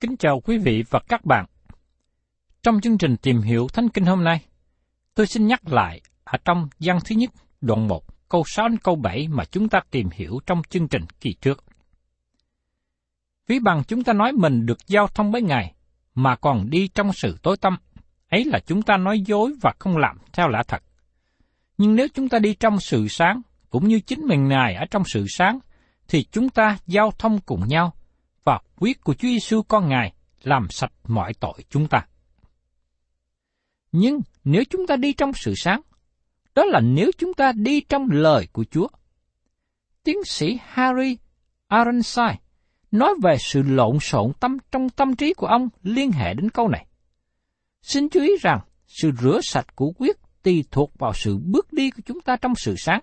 Kính chào quý vị và các bạn. Trong chương trình tìm hiểu Thánh Kinh hôm nay, tôi xin nhắc lại ở trong gian thứ nhất, đoạn 1, câu 6 đến câu 7 mà chúng ta tìm hiểu trong chương trình kỳ trước. Ví bằng chúng ta nói mình được giao thông với Ngài, mà còn đi trong sự tối tâm, ấy là chúng ta nói dối và không làm theo lẽ thật. Nhưng nếu chúng ta đi trong sự sáng, cũng như chính mình Ngài ở trong sự sáng, thì chúng ta giao thông cùng nhau, và huyết của Chúa Giêsu con Ngài làm sạch mọi tội chúng ta. Nhưng nếu chúng ta đi trong sự sáng, đó là nếu chúng ta đi trong lời của Chúa. Tiến sĩ Harry Ironside nói về sự lộn xộn tâm trong tâm trí của ông liên hệ đến câu này. Xin chú ý rằng sự rửa sạch của quyết tùy thuộc vào sự bước đi của chúng ta trong sự sáng.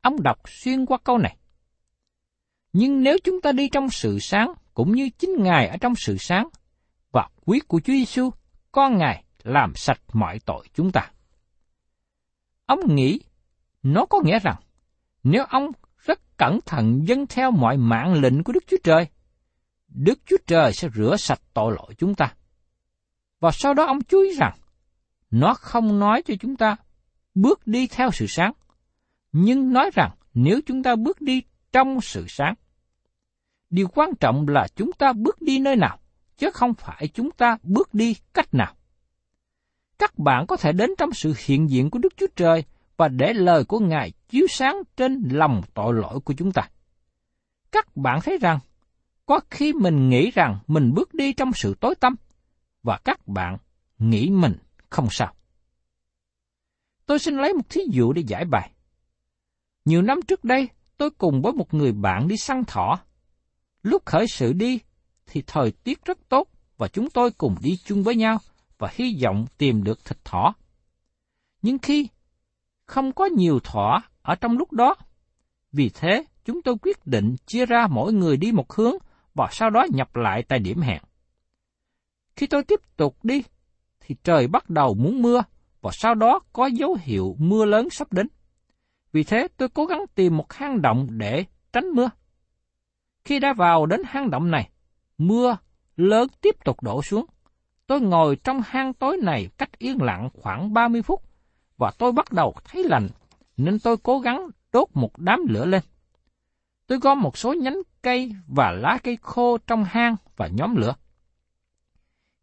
Ông đọc xuyên qua câu này. Nhưng nếu chúng ta đi trong sự sáng, cũng như chính Ngài ở trong sự sáng, và quyết của Chúa Giêsu, con Ngài làm sạch mọi tội chúng ta. Ông nghĩ, nó có nghĩa rằng, nếu ông rất cẩn thận dân theo mọi mạng lệnh của Đức Chúa Trời, Đức Chúa Trời sẽ rửa sạch tội lỗi chúng ta. Và sau đó ông chú ý rằng, nó không nói cho chúng ta bước đi theo sự sáng, nhưng nói rằng nếu chúng ta bước đi trong sự sáng, điều quan trọng là chúng ta bước đi nơi nào, chứ không phải chúng ta bước đi cách nào. Các bạn có thể đến trong sự hiện diện của Đức Chúa Trời và để lời của Ngài chiếu sáng trên lòng tội lỗi của chúng ta. Các bạn thấy rằng, có khi mình nghĩ rằng mình bước đi trong sự tối tăm, và các bạn nghĩ mình không sao. Tôi xin lấy một thí dụ để giải bài. Nhiều năm trước đây, tôi cùng với một người bạn đi săn thỏ. Lúc khởi sự đi, thì thời tiết rất tốt và chúng tôi cùng đi chung với nhau và hy vọng tìm được thịt thỏ. Nhưng khi không có nhiều thỏ ở trong lúc đó, vì thế chúng tôi quyết định chia ra mỗi người đi một hướng và sau đó nhập lại tại điểm hẹn. Khi tôi tiếp tục đi, thì trời bắt đầu muốn mưa và sau đó có dấu hiệu mưa lớn sắp đến. Vì thế tôi cố gắng tìm một hang động để tránh mưa. Khi đã vào đến hang động này, mưa lớn tiếp tục đổ xuống. Tôi ngồi trong hang tối này cách yên lặng khoảng 30 phút, và tôi bắt đầu thấy lạnh, nên tôi cố gắng đốt một đám lửa lên. Tôi gom một số nhánh cây và lá cây khô trong hang và nhóm lửa.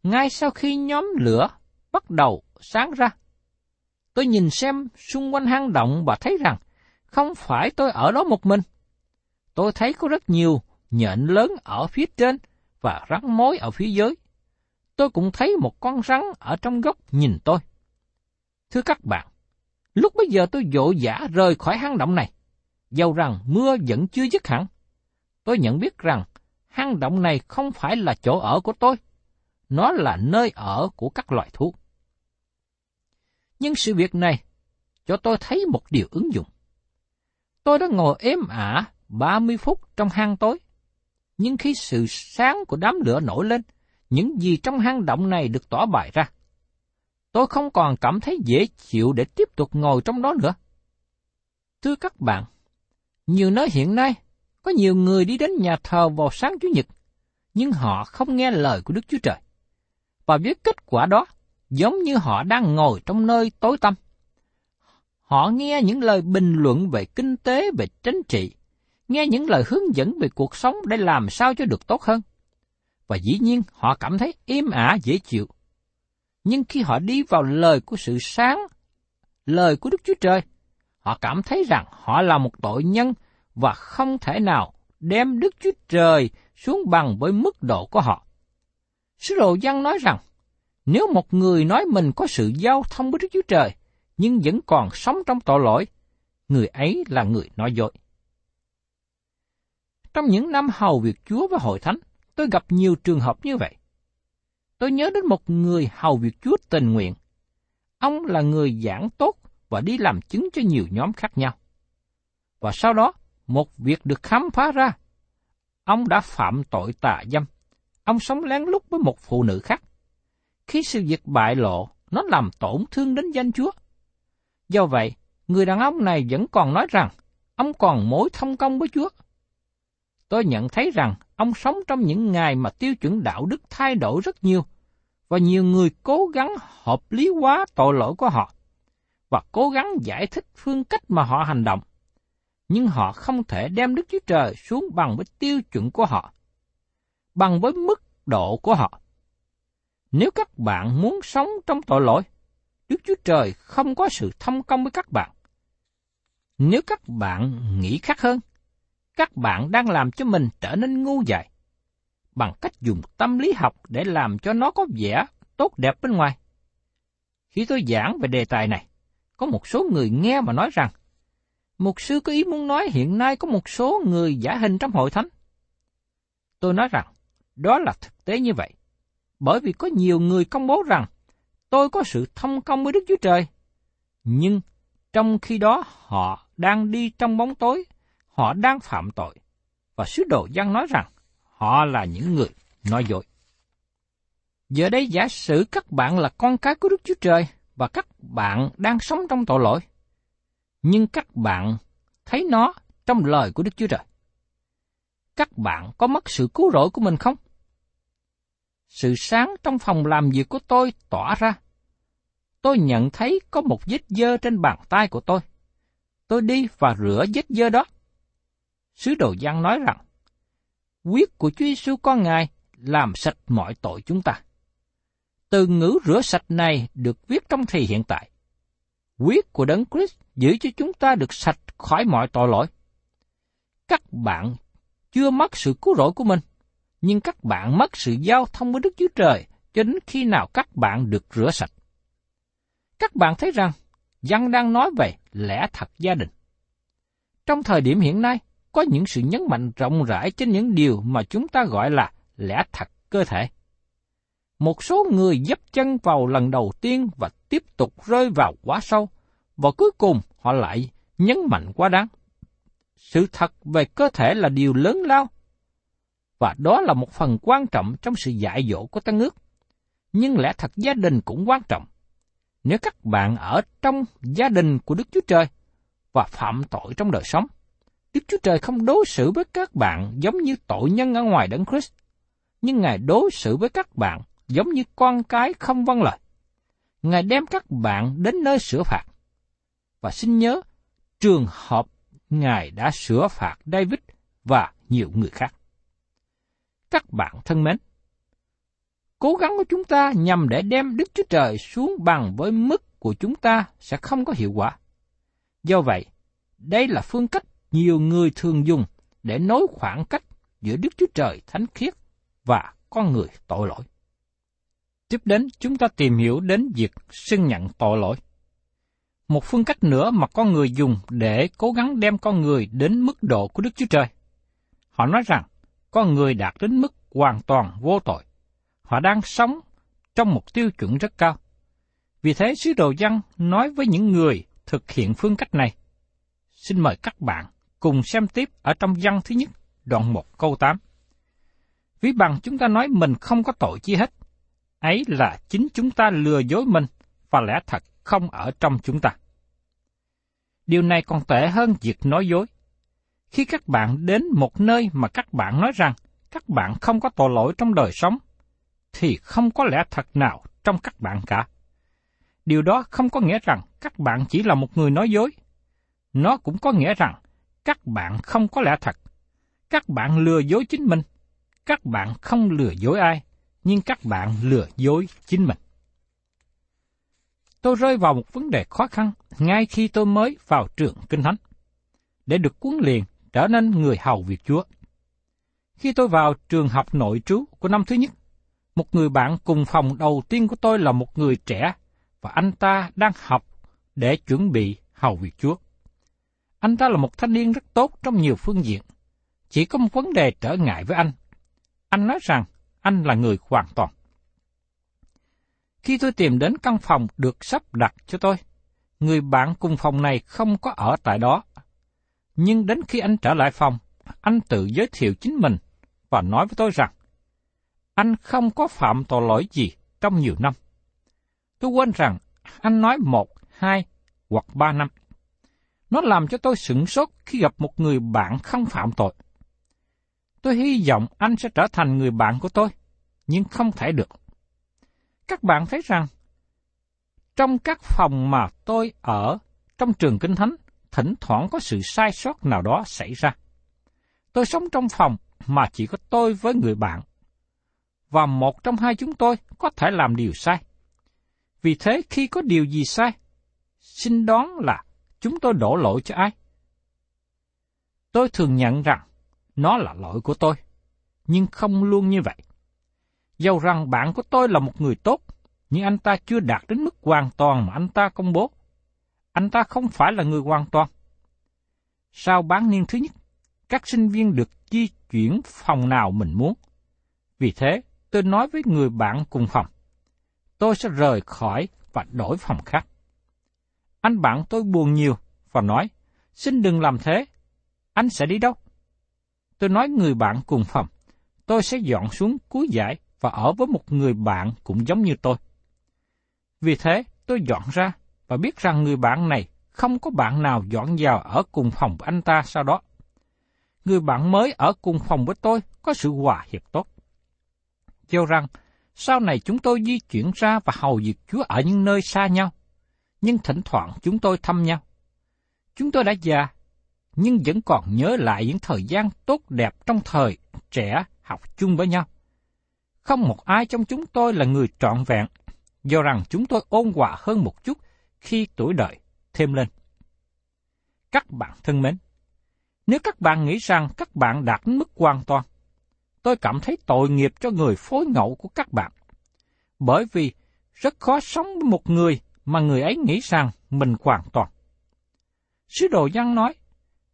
ngay sau khi nhóm lửa bắt đầu sáng ra, tôi nhìn xem xung quanh hang động và thấy rằng không phải tôi ở đó một mình. Tôi thấy có rất nhiều nhện lớn ở phía trên và rắn mối ở phía dưới. Tôi cũng thấy một con rắn ở trong góc nhìn tôi. Thưa các bạn, lúc bây giờ tôi vội vã rời khỏi hang động này, dầu rằng mưa vẫn chưa dứt hẳn. Tôi nhận biết rằng hang động này không phải là chỗ ở của tôi, nó là nơi ở của các loài thú. Nhưng sự việc này cho tôi thấy một điều ứng dụng. Tôi đã ngồi êm ả 30 phút trong hang tối, nhưng khi sự sáng của đám lửa nổi lên, những gì trong hang động này được tỏ bày ra. Tôi không còn cảm thấy dễ chịu để tiếp tục ngồi trong đó nữa. Thưa các bạn, nhiều nơi hiện nay có nhiều người đi đến nhà thờ vào sáng Chủ nhật, nhưng họ không nghe lời của Đức Chúa Trời. Và với kết quả đó, giống như họ đang ngồi trong nơi tối tăm. Họ nghe những lời bình luận về kinh tế, về chính trị, nghe những lời hướng dẫn về cuộc sống để làm sao cho được tốt hơn. Và dĩ nhiên họ cảm thấy im ả dễ chịu. Nhưng khi họ đi vào lời của sự sáng, lời của Đức Chúa Trời, họ cảm thấy rằng họ là một tội nhân và không thể nào đem Đức Chúa Trời xuống bằng với mức độ của họ. Sứ đồ văn nói rằng, nếu một người nói mình có sự giao thông với Đức Chúa Trời, nhưng vẫn còn sống trong tội lỗi, người ấy là người nói dối. Trong những năm hầu việc Chúa và hội thánh, tôi gặp nhiều trường hợp như vậy. Tôi nhớ đến một người hầu việc Chúa tình nguyện. Ông là người giảng tốt và đi làm chứng cho nhiều nhóm khác nhau. Và sau đó, một việc được khám phá ra. Ông đã phạm tội tà dâm. Ông sống lén lút với một phụ nữ khác. Khi sự việc bại lộ, nó làm tổn thương đến danh Chúa. Do vậy, người đàn ông này vẫn còn nói rằng ông còn mối thông công với Chúa. Tôi nhận thấy rằng ông sống trong những ngày mà tiêu chuẩn đạo đức thay đổi rất nhiều, và nhiều người cố gắng hợp lý hóa tội lỗi của họ, và cố gắng giải thích phương cách mà họ hành động nhưng họ không thể đem Đức Chúa Trời xuống bằng với tiêu chuẩn của họ, bằng với mức độ của họ. Nếu các bạn muốn sống trong tội lỗi, Đức Chúa Trời không có sự thông công với các bạn. Nếu các bạn nghĩ khác hơn, các bạn đang làm cho mình trở nên ngu dại, bằng cách dùng tâm lý học để làm cho nó có vẻ tốt đẹp bên ngoài. Khi tôi giảng về đề tài này, có một số người nghe mà nói rằng, Mục sư có ý muốn nói hiện nay có một số người giả hình trong hội thánh. Tôi nói rằng, đó là thực tế như vậy. Bởi vì có nhiều người công bố rằng, tôi có sự thông công với Đức Chúa Trời. Nhưng, trong khi đó họ đang đi trong bóng tối, họ đang phạm tội. Và sứ đồ dân nói rằng, họ là những người nói dối. Giờ đây giả sử các bạn là con cái của Đức Chúa Trời và các bạn đang sống trong tội lỗi nhưng các bạn thấy nó trong lời của Đức Chúa Trời. Các bạn có mất sự cứu rỗi của mình không? Sự sáng trong phòng làm việc của tôi tỏa ra. Tôi nhận thấy có một vết dơ trên bàn tay của tôi. Tôi đi và rửa vết dơ đó. Sứ đồ Giăng nói rằng, quyết của Chúa Giêsu con Ngài làm sạch mọi tội chúng ta. Từ ngữ rửa sạch này được viết trong thì hiện tại. Quyết của Đấng Christ giữ cho chúng ta được sạch khỏi mọi tội lỗi. Các bạn chưa mất sự cứu rỗi của mình, nhưng các bạn mất sự giao thông với Đức Chúa Trời cho đến khi nào các bạn được rửa sạch. Các bạn thấy rằng, giăng đang nói về lẽ thật gia đình. Trong thời điểm hiện nay, có những sự nhấn mạnh rộng rãi trên những điều mà chúng ta gọi là lẽ thật cơ thể. Một số người dấp chân vào lần đầu tiên và tiếp tục rơi vào quá sâu, và cuối cùng họ lại nhấn mạnh quá đáng. Sự thật về cơ thể là điều lớn lao, và đó là một phần quan trọng trong sự dạy dỗ của Tân ước. Nhưng lẽ thật gia đình cũng quan trọng. Nếu các bạn ở trong gia đình của Đức Chúa Trời và phạm tội trong đời sống, Đức Chúa Trời không đối xử với các bạn giống như tội nhân ở ngoài đấng Christ, nhưng Ngài đối xử với các bạn giống như con cái không vâng lời. Ngài đem các bạn đến nơi sửa phạt. Và xin nhớ, trường hợp Ngài đã sửa phạt David và nhiều người khác. Các bạn thân mến, Cố gắng của chúng ta nhằm để đem Đức Chúa Trời xuống bằng với mức của chúng ta sẽ không có hiệu quả. Do vậy, đây là phương cách nhiều người thường dùng để nối khoảng cách giữa Đức Chúa Trời thánh khiết và con người tội lỗi. Tiếp đến, chúng ta tìm hiểu đến việc xưng nhận tội lỗi. Một phương cách nữa mà con người dùng để cố gắng đem con người đến mức độ của Đức Chúa Trời. Họ nói rằng, con người đạt đến mức hoàn toàn vô tội. Họ đang sống trong một tiêu chuẩn rất cao. Vì thế, sứ đồ văn nói với những người thực hiện phương cách này. Xin mời các bạn cùng xem tiếp ở trong văn thứ nhất, đoạn 1 câu 8. Ví bằng chúng ta nói mình không có tội chi hết, ấy là chính chúng ta lừa dối mình và lẽ thật không ở trong chúng ta. Điều này còn tệ hơn việc nói dối. Khi các bạn đến một nơi mà các bạn nói rằng các bạn không có tội lỗi trong đời sống, thì không có lẽ thật nào trong các bạn cả. Điều đó không có nghĩa rằng các bạn chỉ là một người nói dối. Nó cũng có nghĩa rằng các bạn không có lẽ thật. Các bạn lừa dối chính mình. Các bạn không lừa dối ai, nhưng các bạn lừa dối chính mình. Tôi rơi vào một vấn đề khó khăn ngay khi tôi mới vào trường Kinh Thánh. Để được cuốn liền trở nên người hầu việc Chúa. Khi tôi vào trường học nội trú của năm thứ nhất, một người bạn cùng phòng đầu tiên của tôi là một người trẻ và anh ta đang học để chuẩn bị hầu việc Chúa. Anh ta là một thanh niên rất tốt trong nhiều phương diện. Chỉ có một vấn đề trở ngại với anh. Anh nói rằng anh là người hoàn toàn. Khi tôi tìm đến căn phòng được sắp đặt cho tôi, người bạn cùng phòng này không có ở tại đó. Nhưng đến khi anh trở lại phòng, anh tự giới thiệu chính mình và nói với tôi rằng, anh không có phạm tội lỗi gì trong nhiều năm. Tôi quên rằng anh nói một, hai hoặc ba năm. Nó làm cho tôi sửng sốt khi gặp một người bạn không phạm tội. Tôi hy vọng anh sẽ trở thành người bạn của tôi, nhưng không thể được. Các bạn thấy rằng, trong các phòng mà tôi ở trong trường kinh thánh, thỉnh thoảng có sự sai sót nào đó xảy ra. Tôi sống trong phòng mà chỉ có tôi với người bạn, và một trong hai chúng tôi có thể làm điều sai. Vì thế khi có điều gì sai, xin đoán là chúng tôi đổ lỗi cho ai? Tôi thường nhận rằng nó là lỗi của tôi, nhưng không luôn như vậy. Dầu rằng bạn của tôi là một người tốt, nhưng anh ta chưa đạt đến mức hoàn toàn mà anh ta công bố. Anh ta không phải là người hoàn toàn. Sau bán niên thứ nhất, các sinh viên được di chuyển phòng nào mình muốn. Vì thế, tôi nói với người bạn cùng phòng, tôi sẽ rời khỏi và đổi phòng khác. Anh bạn tôi buồn nhiều và nói, xin đừng làm thế, anh sẽ đi đâu? Tôi nói người bạn cùng phòng, tôi sẽ dọn xuống cuối giải và ở với một người bạn cũng giống như tôi. Vì thế, tôi dọn ra và biết rằng người bạn này không có bạn nào dọn vào ở cùng phòng với anh ta sau đó. Người bạn mới ở cùng phòng với tôi có sự hòa hiệp tốt. cho rằng, sau này chúng tôi di chuyển ra và hầu việc Chúa ở những nơi xa nhau, nhưng thỉnh thoảng chúng tôi thăm nhau. Chúng tôi đã già, nhưng vẫn còn nhớ lại những thời gian tốt đẹp trong thời trẻ học chung với nhau. Không một ai trong chúng tôi là người trọn vẹn, do rằng chúng tôi ôn hòa hơn một chút khi tuổi đời thêm lên. Các bạn thân mến, nếu các bạn nghĩ rằng các bạn đạt đến mức hoàn toàn, tôi cảm thấy tội nghiệp cho người phối ngẫu của các bạn. Bởi vì rất khó sống với một người mà người ấy nghĩ rằng mình hoàn toàn. Sứ đồ văn nói,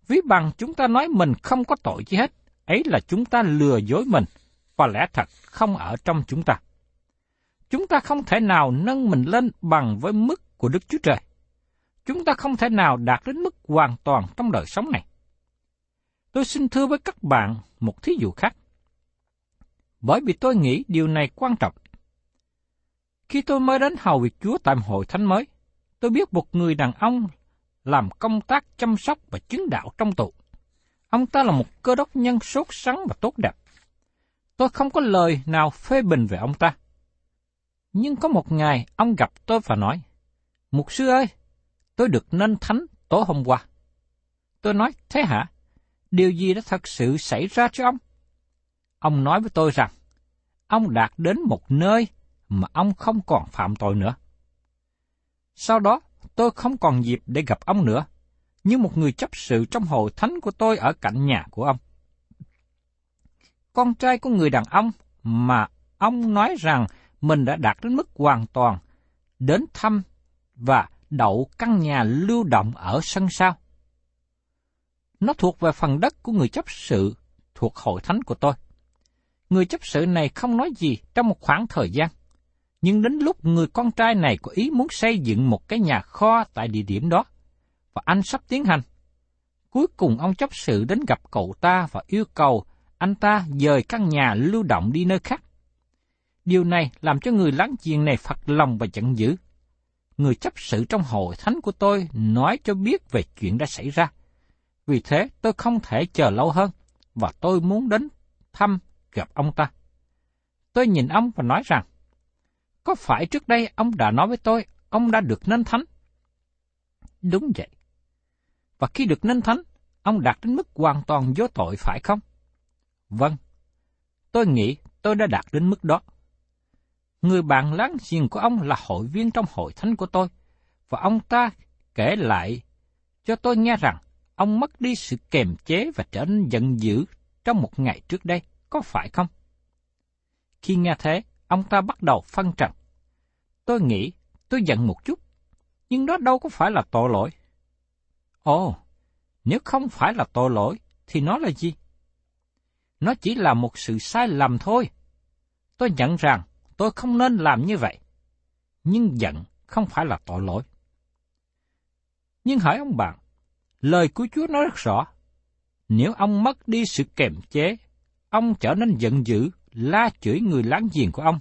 ví bằng chúng ta nói mình không có tội gì hết, ấy là chúng ta lừa dối mình, và lẽ thật không ở trong chúng ta. Chúng ta không thể nào nâng mình lên bằng với mức của Đức Chúa Trời. Chúng ta không thể nào đạt đến mức hoàn toàn trong đời sống này. Tôi xin thưa với các bạn một thí dụ khác. Bởi vì tôi nghĩ điều này quan trọng. Khi tôi mới đến hầu việc Chúa tại hội thánh mới, tôi biết một người đàn ông làm công tác chăm sóc và chứng đạo trong tù. Ông ta là một cơ đốc nhân sốt sắng và tốt đẹp. Tôi không có lời nào phê bình về ông ta. Nhưng có một ngày, ông gặp tôi và nói, Mục sư ơi, tôi được nên thánh tối hôm qua. Tôi nói, thế hả? Điều gì đã thật sự xảy ra cho ông? Ông nói với tôi rằng, ông đạt đến một nơi mà ông không còn phạm tội nữa. Sau đó, tôi không còn dịp để gặp ông nữa, như một người chấp sự trong hội thánh của tôi ở cạnh nhà của ông. Con trai của người đàn ông mà ông nói rằng mình đã đạt đến mức hoàn toàn, đến thăm và đậu căn nhà lưu động ở sân sau. Nó thuộc về phần đất của người chấp sự thuộc hội thánh của tôi. Người chấp sự này không nói gì trong một khoảng thời gian. Nhưng đến lúc người con trai này có ý muốn xây dựng một cái nhà kho tại địa điểm đó, và anh sắp tiến hành. Cuối cùng ông chấp sự đến gặp cậu ta và yêu cầu anh ta dời căn nhà lưu động đi nơi khác. Điều này làm cho người láng giềng này phật lòng và giận dữ. Người chấp sự trong hội thánh của tôi nói cho biết về chuyện đã xảy ra. Vì thế tôi không thể chờ lâu hơn, và tôi muốn đến thăm gặp ông ta. Tôi nhìn ông và nói rằng, có phải trước đây ông đã nói với tôi, ông đã được nên thánh? Đúng vậy. Và khi được nên thánh, ông đạt đến mức hoàn toàn vô tội phải không? Vâng. Tôi nghĩ tôi đã đạt đến mức đó. Người bạn láng giềng của ông là hội viên trong hội thánh của tôi, và ông ta kể lại cho tôi nghe rằng ông mất đi sự kềm chế và trở nên giận dữ trong một ngày trước đây, có phải không? Khi nghe thế, ông ta bắt đầu phân trần. Tôi nghĩ tôi giận một chút, nhưng đó đâu có phải là tội lỗi. Ồ, nếu không phải là tội lỗi, thì nó là gì? Nó chỉ là một sự sai lầm thôi. Tôi nhận rằng tôi không nên làm như vậy. Nhưng giận không phải là tội lỗi. Nhưng hỏi ông bạn, lời của Chúa nói rất rõ. Nếu ông mất đi sự kềm chế, ông trở nên giận dữ, la chửi người láng giềng của ông.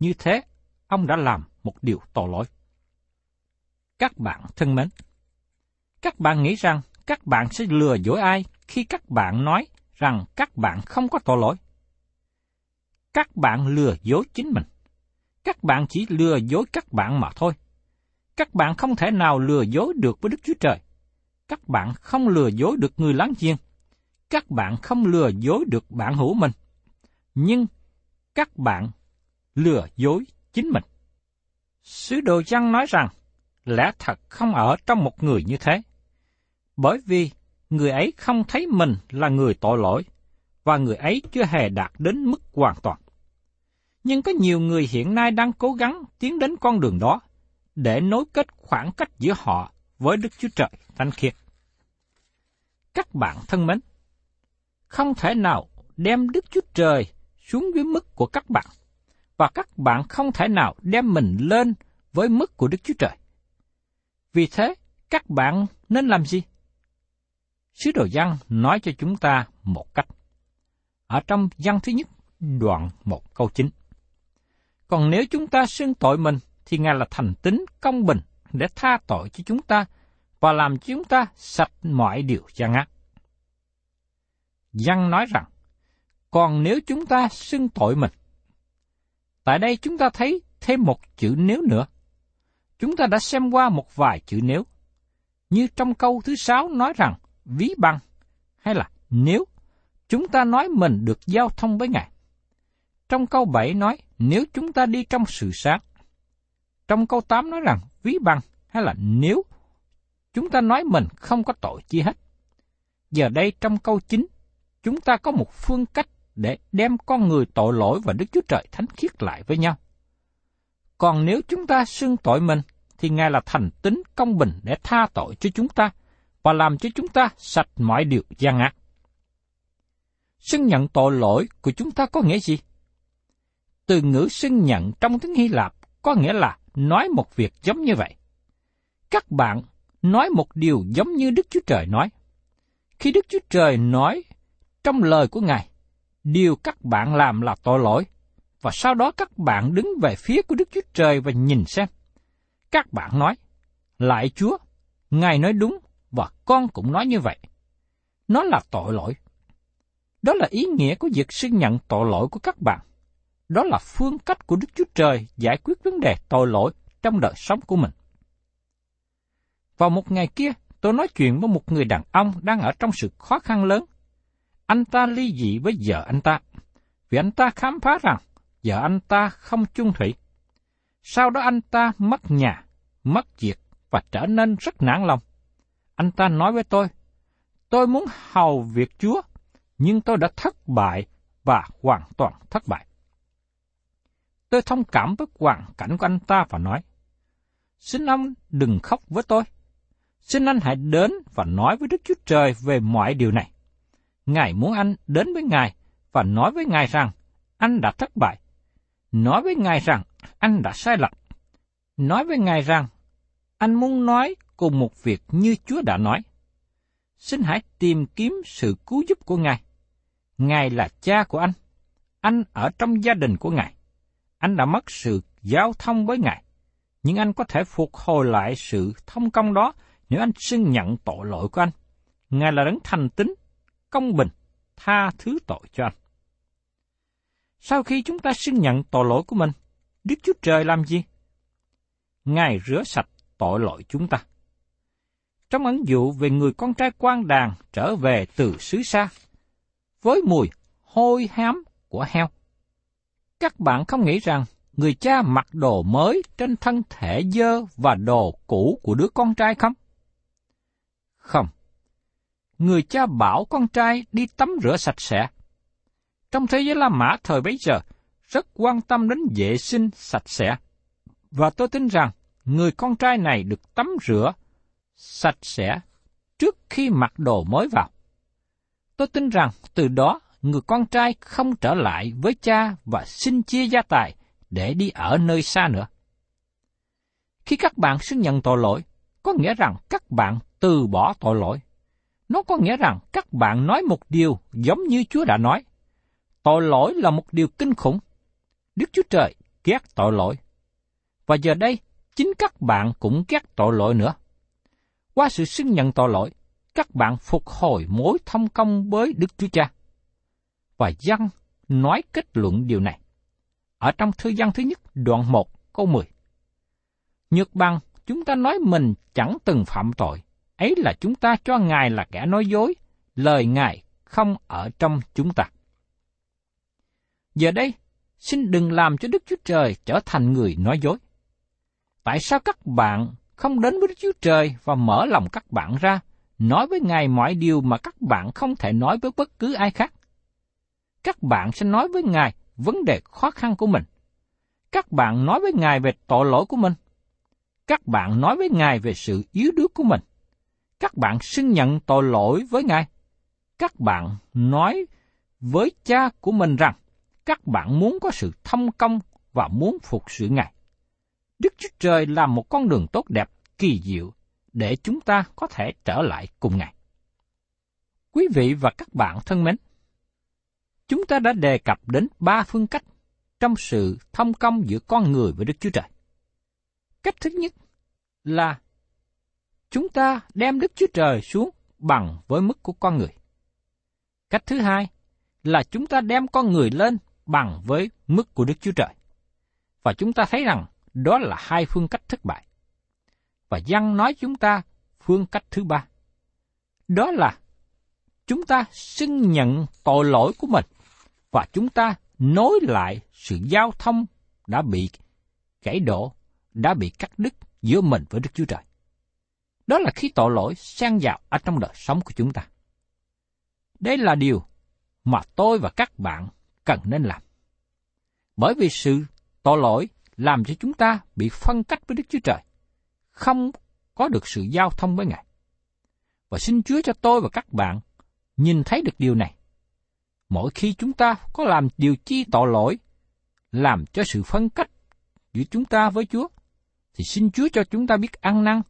Như thế, ông đã làm một điều tội lỗi. Các bạn thân mến, các bạn nghĩ rằng các bạn sẽ lừa dối ai khi các bạn nói rằng các bạn không có tội lỗi? Các bạn lừa dối chính mình. Các bạn chỉ lừa dối các bạn mà thôi. Các bạn không thể nào lừa dối được với Đức Chúa Trời. Các bạn không lừa dối được người láng giềng. Các bạn không lừa dối được bạn hữu mình. Nhưng các bạn lừa dối chính mình. Sứ đồ Giăng nói rằng, lẽ thật không ở trong một người như thế. Bởi vì người ấy không thấy mình là người tội lỗi, và người ấy chưa hề đạt đến mức hoàn toàn. Nhưng có nhiều người hiện nay đang cố gắng tiến đến con đường đó, để nối kết khoảng cách giữa họ với Đức Chúa Trời thanh khiết. Các bạn thân mến, không thể nào đem Đức Chúa Trời xuống dưới mức của các bạn, và các bạn không thể nào đem mình lên với mức của Đức Chúa Trời. Vì thế, các bạn nên làm gì? Sứ đồ văn nói cho chúng ta một cách. Ở trong văn thứ nhất, đoạn một câu chính. Còn nếu chúng ta xưng tội mình, thì Ngài là thành tính công bình để tha tội cho chúng ta và làm cho chúng ta sạch mọi điều gian ác. Văn nói rằng, còn nếu chúng ta xưng tội mình, tại đây chúng ta thấy thêm một chữ nếu nữa. Chúng ta đã xem qua một vài chữ nếu. Như trong câu thứ sáu nói rằng, ví bằng, hay là nếu chúng ta nói mình được giao thông với Ngài. Trong câu 7 nói, nếu chúng ta đi trong sự sáng. Trong câu 8 nói rằng, ví bằng, hay là nếu chúng ta nói mình không có tội chi hết. Giờ đây trong câu 9, chúng ta có một phương cách để đem con người tội lỗi và Đức Chúa Trời thánh khiết lại với nhau. Còn nếu chúng ta xưng tội mình, thì Ngài là thành tính công bình để tha tội cho chúng ta và làm cho chúng ta sạch mọi điều gian ác. Xưng nhận tội lỗi của chúng ta có nghĩa gì? Từ ngữ xưng nhận trong tiếng Hy Lạp có nghĩa là nói một việc giống như vậy. Các bạn nói một điều giống như Đức Chúa Trời nói. Khi Đức Chúa Trời nói trong lời của Ngài, điều các bạn làm là tội lỗi, và sau đó các bạn đứng về phía của Đức Chúa Trời và nhìn xem. Các bạn nói, lại Chúa, Ngài nói đúng và con cũng nói như vậy. Nó là tội lỗi. Đó là ý nghĩa của việc xưng nhận tội lỗi của các bạn. Đó là phương cách của Đức Chúa Trời giải quyết vấn đề tội lỗi trong đời sống của mình. Vào một ngày kia, tôi nói chuyện với một người đàn ông đang ở trong sự khó khăn lớn. Anh ta ly dị với vợ anh ta, vì anh ta khám phá rằng vợ anh ta không chung thủy. Sau đó anh ta mất nhà, mất việc và trở nên rất nản lòng. Anh ta nói với tôi, tôi muốn hầu việc Chúa, nhưng tôi đã thất bại và hoàn toàn thất bại. Tôi thông cảm với hoàn cảnh của anh ta và nói, xin ông đừng khóc với tôi. Xin anh hãy đến và nói với Đức Chúa Trời về mọi điều này. Ngài muốn anh đến với Ngài và nói với Ngài rằng anh đã thất bại. Nói với Ngài rằng anh đã sai lầm. Nói với Ngài rằng anh muốn nói cùng một việc như Chúa đã nói. Xin hãy tìm kiếm sự cứu giúp của Ngài. Ngài là cha của anh. Anh ở trong gia đình của Ngài. Anh đã mất sự giao thông với Ngài. Nhưng anh có thể phục hồi lại sự thông công đó nếu anh xưng nhận tội lỗi của anh. Ngài là đấng thành tín, công bình, tha thứ tội cho anh. Sau khi chúng ta xưng nhận tội lỗi của mình, Đức Chúa Trời làm gì? Ngài rửa sạch tội lỗi chúng ta. Trong ấn dụ về người con trai quan đàn trở về từ xứ xa, với mùi hôi hám của heo. Các bạn không nghĩ rằng người cha mặc đồ mới trên thân thể dơ và đồ cũ của đứa con trai không? Không. Người cha bảo con trai đi tắm rửa sạch sẽ. Trong thế giới La Mã thời bấy giờ, rất quan tâm đến vệ sinh sạch sẽ. Và tôi tin rằng người con trai này được tắm rửa sạch sẽ trước khi mặc đồ mới vào. Tôi tin rằng từ đó người con trai không trở lại với cha và xin chia gia tài để đi ở nơi xa nữa. Khi các bạn xưng nhận tội lỗi, có nghĩa rằng các bạn từ bỏ tội lỗi. Nó có nghĩa rằng các bạn nói một điều giống như Chúa đã nói. Tội lỗi là một điều kinh khủng. Đức Chúa Trời ghét tội lỗi. Và giờ đây, chính các bạn cũng ghét tội lỗi nữa. Qua sự xưng nhận tội lỗi, các bạn phục hồi mối thông công với Đức Chúa Cha. Và dân nói kết luận điều này. Ở trong thư dân thứ nhất, đoạn 1, câu 10. Nhược bằng, chúng ta nói mình chẳng từng phạm tội, ấy là chúng ta cho Ngài là kẻ nói dối, lời Ngài không ở trong chúng ta. Giờ đây, xin đừng làm cho Đức Chúa Trời trở thành người nói dối. Tại sao các bạn không đến với Đức Chúa Trời và mở lòng các bạn ra, nói với Ngài mọi điều mà các bạn không thể nói với bất cứ ai khác? Các bạn sẽ nói với Ngài vấn đề khó khăn của mình. Các bạn nói với Ngài về tội lỗi của mình. Các bạn nói với Ngài về sự yếu đuối của mình các bạn xưng nhận tội lỗi với Ngài. Các bạn nói với cha của mình rằng các bạn muốn có sự thông công và muốn phục sự Ngài. Đức Chúa Trời là một con đường tốt đẹp, kỳ diệu để chúng ta có thể trở lại cùng Ngài. Quý vị và các bạn thân mến, chúng ta đã đề cập đến ba phương cách trong sự thông công giữa con người với Đức Chúa Trời. Cách thứ nhất là chúng ta đem Đức Chúa Trời xuống bằng với mức của con người. Cách thứ hai là chúng ta đem con người lên bằng với mức của Đức Chúa Trời. Và chúng ta thấy rằng đó là hai phương cách thất bại. Và dân nói chúng ta phương cách thứ ba. Đó là chúng ta xưng nhận tội lỗi của mình và chúng ta nối lại sự giao thông đã bị gãy đổ, đã bị cắt đứt giữa mình với Đức Chúa Trời. Đó là khi tội lỗi xen vào ở trong đời sống của chúng ta. Đây là điều mà tôi và các bạn cần nên làm. Bởi vì sự tội lỗi làm cho chúng ta bị phân cách với Đức Chúa Trời, không có được sự giao thông với Ngài. Và xin Chúa cho tôi và các bạn nhìn thấy được điều này. Mỗi khi chúng ta có làm điều chi tội lỗi, làm cho sự phân cách giữa chúng ta với Chúa, thì xin Chúa cho chúng ta biết ăn năn,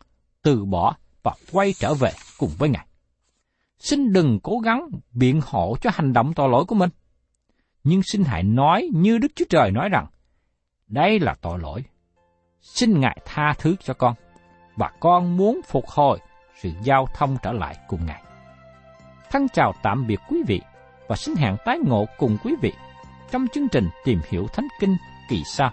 từ bỏ và quay trở về cùng với Ngài. Xin đừng cố gắng biện hộ cho hành động tội lỗi của mình. Nhưng xin hãy nói như Đức Chúa Trời nói rằng, đây là tội lỗi. Xin Ngài tha thứ cho con, và con muốn phục hồi sự giao thông trở lại cùng Ngài. Thân chào tạm biệt quý vị, và xin hẹn tái ngộ cùng quý vị trong chương trình Tìm hiểu Thánh Kinh kỳ sau.